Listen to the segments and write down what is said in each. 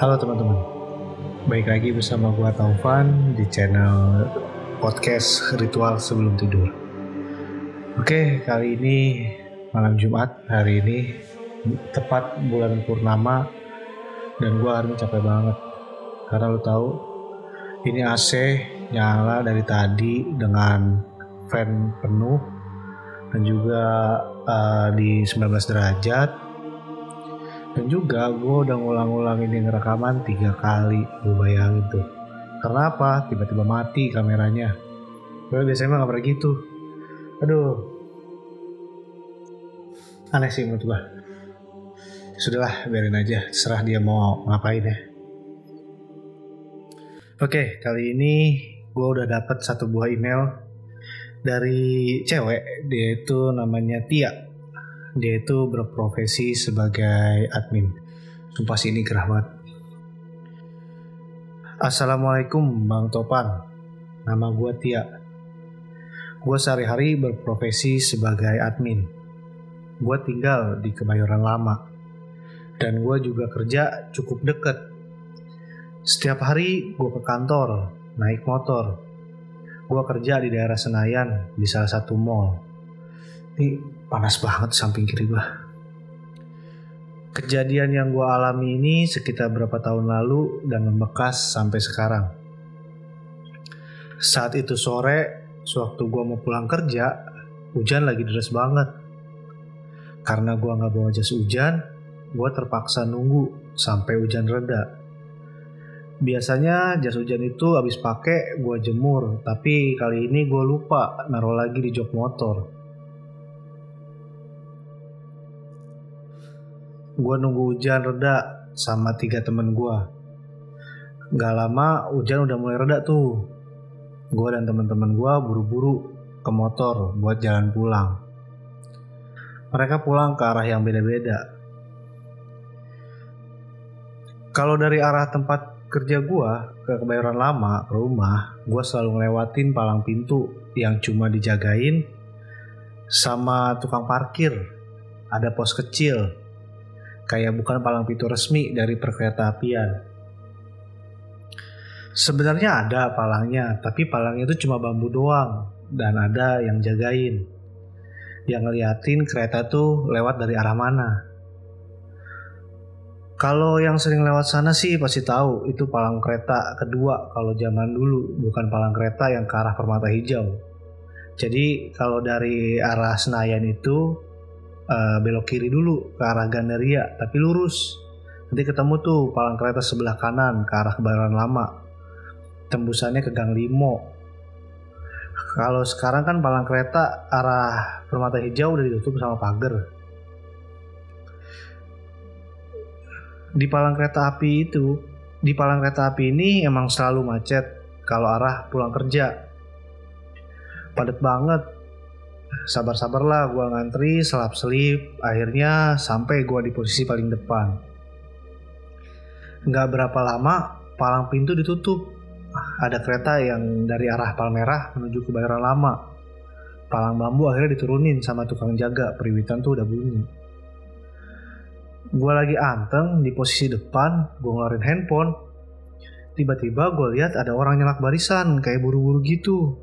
Halo teman-teman, baik lagi bersama gua Taufan di channel podcast Ritual Sebelum Tidur. Oke, kali ini malam Jumat, hari ini tepat bulan purnama dan gua hari ini capek banget. Karena lo tahu, ini AC nyala dari tadi dengan fan penuh dan juga uh, di 19 derajat dan juga gue udah ngulang-ulang ini ngerekaman tiga kali gue bayangin tuh. Karena tiba-tiba mati kameranya? Gue biasanya gak pernah gitu. Aduh. Aneh sih menurut gue sudahlah biarin aja. Serah dia mau ngapain ya. Oke kali ini gue udah dapat satu buah email dari cewek. Dia itu namanya Tia dia itu berprofesi sebagai admin. Sumpah sih ini gerah banget. Assalamualaikum Bang Topan. Nama gue Tia. Gue sehari-hari berprofesi sebagai admin. Gue tinggal di Kebayoran Lama. Dan gue juga kerja cukup deket. Setiap hari gue ke kantor, naik motor. Gue kerja di daerah Senayan di salah satu mall. Ini panas banget samping kiri gue. Kejadian yang gue alami ini sekitar berapa tahun lalu dan membekas sampai sekarang. Saat itu sore, sewaktu gue mau pulang kerja, hujan lagi deras banget. Karena gue gak bawa jas hujan, gue terpaksa nunggu sampai hujan reda. Biasanya jas hujan itu habis pakai gue jemur, tapi kali ini gue lupa naruh lagi di jok motor. Gue nunggu hujan reda sama tiga temen gue. Gak lama hujan udah mulai reda tuh. Gue dan temen-temen gue buru-buru ke motor buat jalan pulang. Mereka pulang ke arah yang beda-beda. Kalau dari arah tempat kerja gue ke kebayoran lama rumah, gue selalu ngelewatin palang pintu yang cuma dijagain sama tukang parkir. Ada pos kecil kayak bukan palang pintu resmi dari perkereta apian. Sebenarnya ada palangnya, tapi palangnya itu cuma bambu doang dan ada yang jagain. Yang ngeliatin kereta tuh lewat dari arah mana. Kalau yang sering lewat sana sih pasti tahu itu palang kereta kedua kalau zaman dulu, bukan palang kereta yang ke arah Permata Hijau. Jadi kalau dari arah Senayan itu uh, belok kiri dulu ke arah Gandaria tapi lurus. Nanti ketemu tuh palang kereta sebelah kanan ke arah kebayoran lama. Tembusannya ke Gang Limo. Kalau sekarang kan palang kereta arah Permata Hijau udah ditutup sama pagar. Di palang kereta api itu di palang kereta api ini emang selalu macet kalau arah pulang kerja. Padat banget sabar-sabarlah gue ngantri selap selip akhirnya sampai gue di posisi paling depan. Nggak berapa lama palang pintu ditutup. Ada kereta yang dari arah Palmerah menuju ke Bayaran Lama. Palang bambu akhirnya diturunin sama tukang jaga periwitan tuh udah bunyi. Gue lagi anteng di posisi depan gue ngeluarin handphone. Tiba-tiba gue lihat ada orang nyelak barisan kayak buru-buru gitu.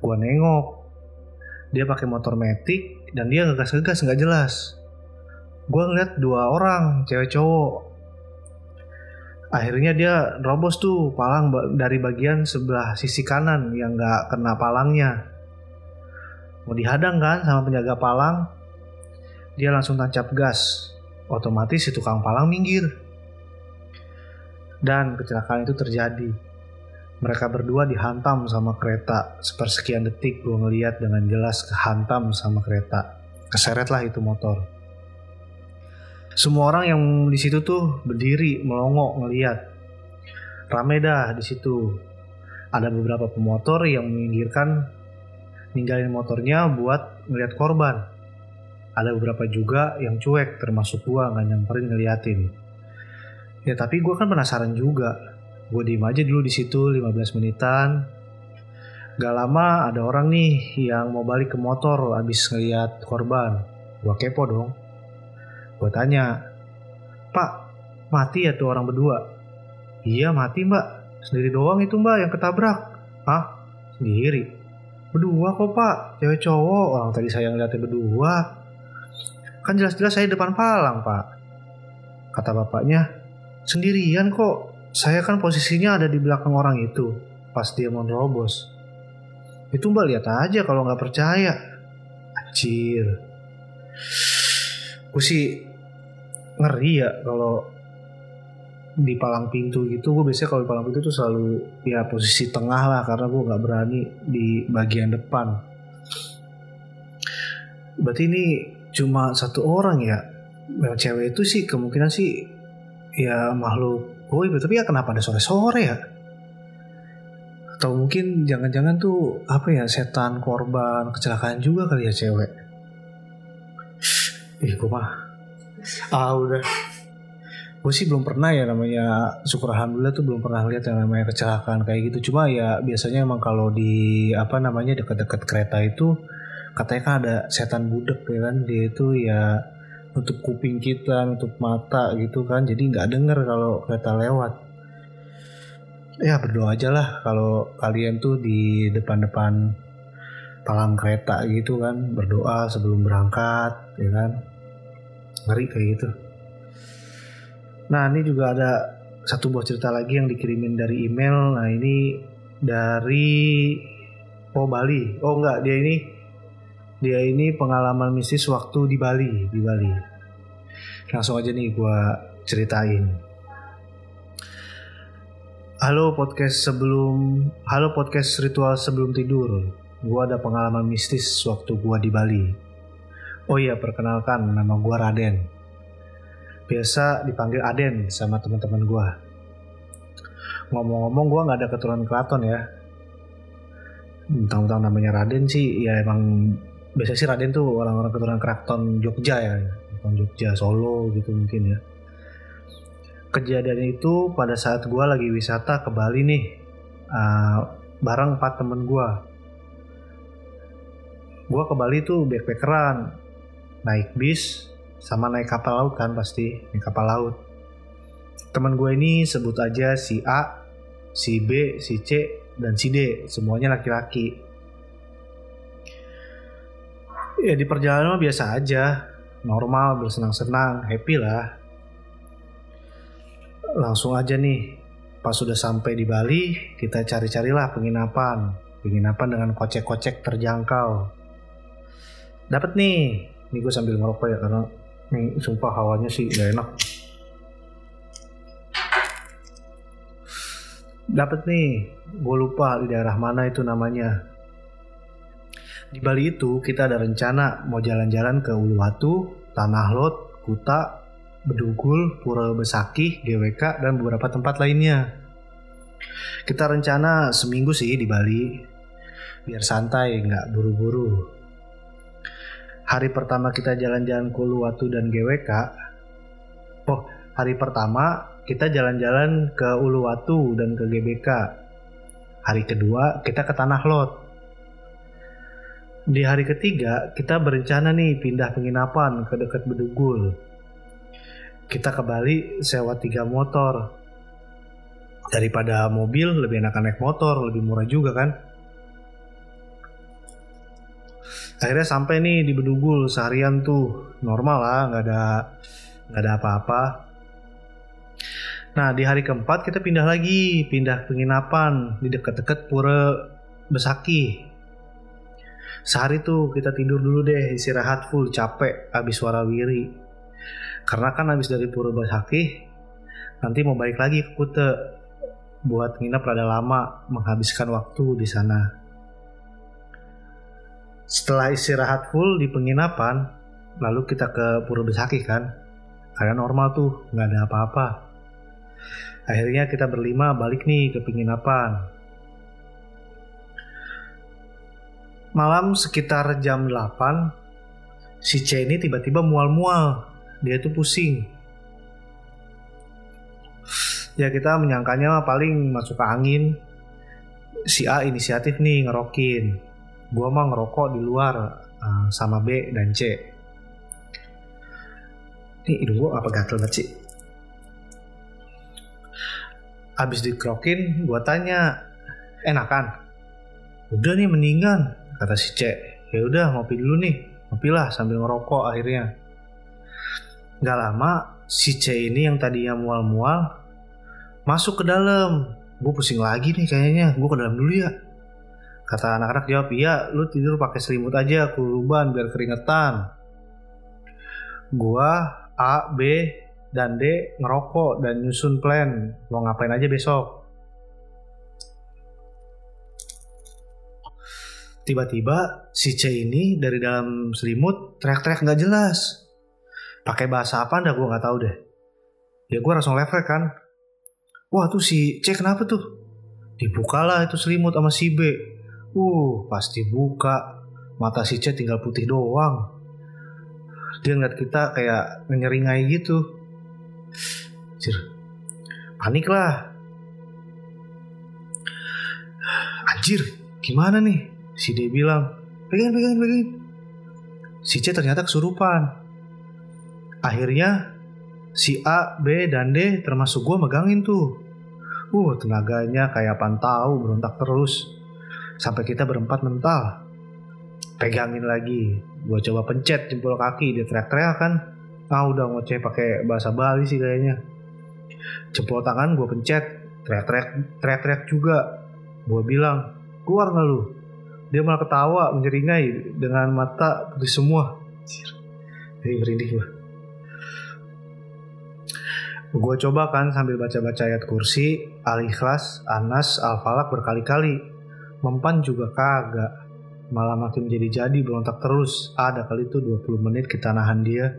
Gue nengok dia pakai motor metik dan dia ngegas-ngegas nggak jelas. Gue ngeliat dua orang cewek cowok. Akhirnya dia robos tuh palang dari bagian sebelah sisi kanan yang nggak kena palangnya. Mau dihadang kan sama penjaga palang? Dia langsung tancap gas. Otomatis si tukang palang minggir. Dan kecelakaan itu terjadi mereka berdua dihantam sama kereta. Sepersekian detik gue ngeliat dengan jelas kehantam sama kereta. Keseret lah itu motor. Semua orang yang di situ tuh berdiri melongo ngeliat. Rame dah di situ. Ada beberapa pemotor yang menginggirkan ninggalin motornya buat ngeliat korban. Ada beberapa juga yang cuek termasuk gue nggak nyamperin ngeliatin. Ya tapi gue kan penasaran juga gue diem aja dulu di situ 15 menitan gak lama ada orang nih yang mau balik ke motor abis ngeliat korban gue kepo dong gue tanya pak Mati ya tuh orang berdua? Iya mati mbak. Sendiri doang itu mbak yang ketabrak. Hah? Sendiri? Berdua kok pak. Cewek cowok. Orang tadi saya ngeliatnya berdua. Kan jelas-jelas saya depan palang pak. Kata bapaknya. Sendirian kok. Saya kan posisinya ada di belakang orang itu. Pas dia mau nerobos. Itu mbak lihat aja kalau nggak percaya. Anjir. Gue sih ngeri ya kalau di palang pintu gitu gue biasanya kalau di palang pintu tuh selalu ya posisi tengah lah karena gue nggak berani di bagian depan berarti ini cuma satu orang ya yang cewek itu sih kemungkinan sih ya makhluk goib tapi ya kenapa ada sore-sore ya? Atau mungkin jangan-jangan tuh apa ya setan korban kecelakaan juga kali ya cewek? Ih gue mah ah udah. Gue sih belum pernah ya namanya syukur alhamdulillah tuh belum pernah lihat yang namanya kecelakaan kayak gitu. Cuma ya biasanya emang kalau di apa namanya dekat-dekat kereta itu katanya kan ada setan budek ya kan? Dia itu ya nutup kuping kita nutup mata gitu kan. Jadi nggak denger kalau kereta lewat. Ya berdoa aja lah kalau kalian tuh di depan-depan palang kereta gitu kan. Berdoa sebelum berangkat ya kan. Ngeri kayak gitu. Nah ini juga ada satu buah cerita lagi yang dikirimin dari email. Nah ini dari oh Bali. Oh enggak dia ini dia ini pengalaman mistis waktu di Bali di Bali. Langsung aja nih gue ceritain. Halo podcast sebelum Halo podcast ritual sebelum tidur. Gue ada pengalaman mistis waktu gue di Bali. Oh iya perkenalkan nama gue Raden. Biasa dipanggil Aden sama teman-teman gue Ngomong-ngomong gue gak ada keturunan keraton ya. Tentang-tentang namanya Raden sih Ya emang Biasa sih Raden tuh orang-orang keturunan keraton Jogja ya Keraton Jogja, Solo gitu mungkin ya. Kejadian itu pada saat gue lagi wisata ke Bali nih uh, bareng empat temen gue gue ke Bali tuh backpackeran naik bis sama naik kapal laut kan pasti naik kapal laut. Teman gue ini sebut aja si A si B si C dan si D semuanya laki-laki ya di perjalanan biasa aja. Normal bersenang-senang happy lah. Langsung aja nih pas sudah sampai di Bali kita cari-carilah penginapan. Penginapan dengan kocek-kocek terjangkau. Dapat nih ini gue sambil ngerokok ya karena nih sumpah hawanya sih gak enak. Dapat nih gue lupa di daerah mana itu namanya di Bali itu kita ada rencana mau jalan-jalan ke Uluwatu, Tanah Lot, Kuta, Bedugul, Pura Besaki, GWK, dan beberapa tempat lainnya. Kita rencana seminggu sih di Bali, biar santai, nggak buru-buru. Hari pertama kita jalan-jalan ke Uluwatu dan GWK. Oh, hari pertama kita jalan-jalan ke Uluwatu dan ke GBK. Hari kedua kita ke Tanah Lot. Di hari ketiga kita berencana nih pindah penginapan ke dekat Bedugul. Kita ke Bali sewa tiga motor. Daripada mobil lebih enakan naik motor lebih murah juga kan? Akhirnya sampai nih di Bedugul seharian tuh. Normal lah nggak ada nggak ada apa-apa. Nah di hari keempat kita pindah lagi pindah penginapan di dekat-dekat Pura Besaki sehari tuh kita tidur dulu deh istirahat full capek abis warawiri karena kan habis dari Purwobasaki nanti mau balik lagi ke Kute buat nginep rada lama menghabiskan waktu di sana. Setelah istirahat full di penginapan, lalu kita ke Purwobasaki kan, karena normal tuh nggak ada apa-apa. Akhirnya kita berlima balik nih ke penginapan. Malam sekitar jam 8, si C ini tiba-tiba mual-mual. Dia tuh pusing. Ya kita menyangkanya paling masuk angin. Si A inisiatif nih ngerokin. Gua mah ngerokok di luar uh, sama B dan C. Ini hidung gua apa gatel banget sih? Abis dikrokin, gue tanya, enakan? Udah nih mendingan, kata si C. Ya udah ngopi dulu nih, ngopilah sambil ngerokok akhirnya. Gak lama, si C ini yang tadinya mual-mual masuk ke dalam. Gue pusing lagi nih kayaknya, gue ke dalam dulu ya. Kata anak-anak jawab, iya lu tidur pakai selimut aja, kuluban biar keringetan. Gua A, B, dan D ngerokok dan nyusun plan mau ngapain aja besok. Tiba-tiba si C ini dari dalam selimut teriak-teriak nggak jelas. Pakai bahasa apa dah gue nggak tahu deh. Ya gue langsung level kan. Wah tuh si C kenapa tuh? Dibukalah itu selimut sama si B. Uh pasti buka. Mata si C tinggal putih doang. Dia ngeliat kita kayak nyeringai gitu. Anjir. Panik lah. Anjir, gimana nih? Si D bilang, pegang, pegang, pegang. Si C ternyata kesurupan. Akhirnya si A, B, dan D termasuk gue megangin tuh. Uh, tenaganya kayak pantau berontak terus. Sampai kita berempat mental. Pegangin lagi. Gue coba pencet jempol kaki. Dia teriak-teriak kan. Ah udah ngoceh pakai bahasa Bali sih kayaknya. Jempol tangan gue pencet. Teriak-teriak teriak-teriak juga. Gue bilang, keluar gak lu? Dia malah ketawa menyeringai dengan mata putih semua. Jadi merindih gue. Gue coba kan sambil baca-baca ayat kursi, al-ikhlas, anas, al-falak berkali-kali. Mempan juga kagak. Malah makin jadi-jadi berontak terus. Ada kali itu 20 menit kita nahan dia.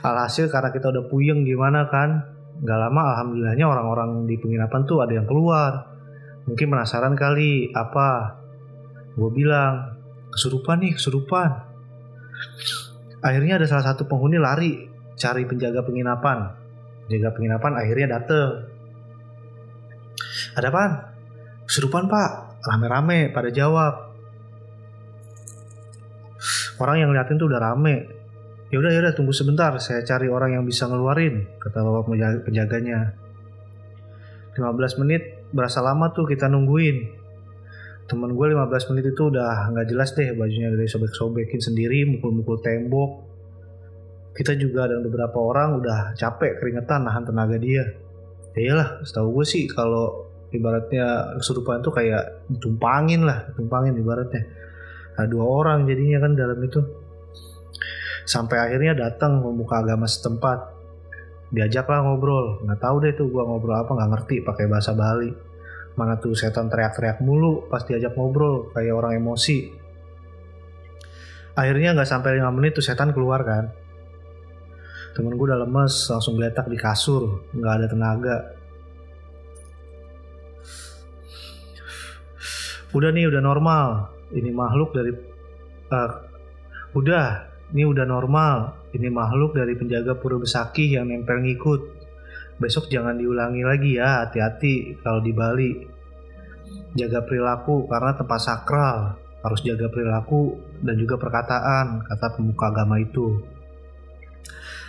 Alhasil karena kita udah puyeng gimana kan. Gak lama alhamdulillahnya orang-orang di penginapan tuh ada yang keluar. Mungkin penasaran kali apa. Gue bilang, kesurupan nih, kesurupan. Akhirnya ada salah satu penghuni lari cari penjaga penginapan. Jaga penginapan akhirnya dateng. Ada apa kesurupan pak. Rame-rame pada jawab. Orang yang liatin tuh udah rame. Ya udah ya udah tunggu sebentar saya cari orang yang bisa ngeluarin kata bapak penjaganya. 15 menit berasa lama tuh kita nungguin temen gue 15 menit itu udah nggak jelas deh bajunya dari sobek-sobekin sendiri mukul-mukul tembok. Kita juga dan beberapa orang udah capek keringetan nahan tenaga dia. Ya iyalah setahu gue sih kalau ibaratnya kesurupan tuh kayak ditumpangin lah ditumpangin ibaratnya. Nah, dua orang jadinya kan dalam itu. Sampai akhirnya datang membuka agama setempat. Diajaklah ngobrol. Nggak tahu deh tuh gue ngobrol apa nggak ngerti pakai bahasa Bali mana tuh setan teriak-teriak mulu pas diajak ngobrol kayak orang emosi. Akhirnya nggak sampai lima menit tuh setan keluar kan. Temen gue udah lemes langsung geletak di kasur nggak ada tenaga. Udah nih udah normal. Ini makhluk dari uh, udah ini udah normal. Ini makhluk dari penjaga pura besaki yang nempel ngikut besok jangan diulangi lagi ya hati-hati kalau di Bali jaga perilaku karena tempat sakral harus jaga perilaku dan juga perkataan kata pemuka agama itu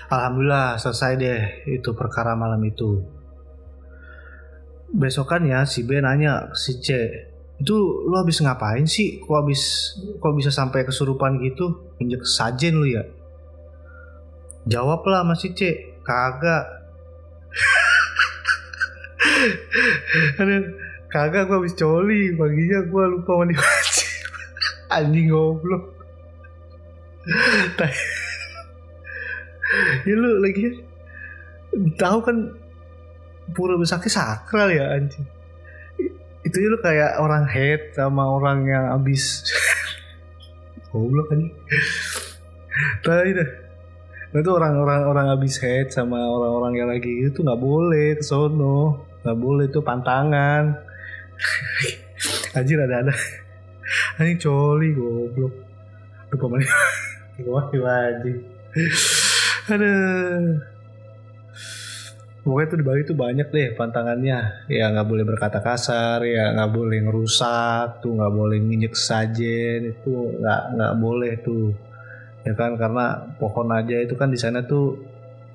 Alhamdulillah selesai deh itu perkara malam itu. Besokannya si B nanya si C, itu lu habis ngapain sih? Kok habis kok bisa sampai kesurupan gitu? Injek sajen lu ya? Jawablah masih C, kagak. Aduh, kagak gue habis coli paginya gue lupa mandi wajib. Anjing goblok. Ya lu lagi tahu kan pura besaknya sakral ya anjing. Itu lu kayak orang head sama orang yang abis goblok kan tapi dah nah, itu orang-orang orang abis head sama orang-orang yang lagi itu nggak boleh ke sono nggak boleh itu pantangan anjir ada ada anjing coli goblok lupa mana wah anjing Aduh. Pokoknya tuh di Bali tuh banyak deh pantangannya. Ya nggak boleh berkata kasar, ya nggak boleh ngerusak, tuh nggak boleh nginjek sajen, itu nggak nggak boleh tuh. Ya kan karena pohon aja itu kan di sana tuh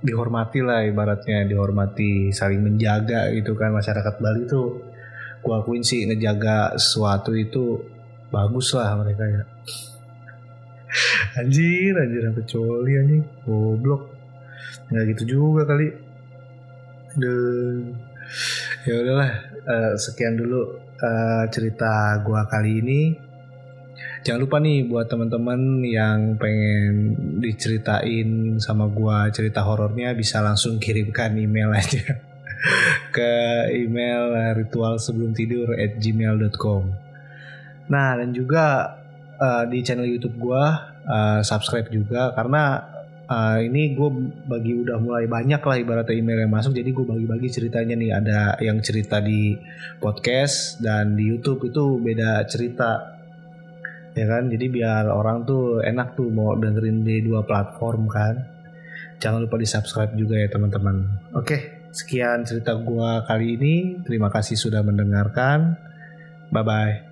dihormati lah ibaratnya dihormati saling menjaga gitu kan masyarakat Bali tuh. Gua akuin sih ngejaga sesuatu itu bagus lah mereka ya. Anjir anjir sampai coli anjing. Goblok. Nggak gitu juga kali. Duh. ya udahlah uh, sekian dulu uh, cerita gua kali ini jangan lupa nih buat teman-teman yang pengen diceritain sama gua cerita horornya bisa langsung kirimkan email aja ke email ritual sebelum tidur at gmail.com nah dan juga uh, di channel YouTube gua uh, subscribe juga karena uh, ini gue bagi udah mulai banyak lah ibaratnya email yang masuk jadi gue bagi-bagi ceritanya nih. Ada yang cerita di podcast dan di YouTube itu beda cerita ya kan? Jadi biar orang tuh enak tuh mau dengerin di dua platform kan. Jangan lupa di subscribe juga ya teman-teman. Oke sekian cerita gue kali ini. Terima kasih sudah mendengarkan. Bye bye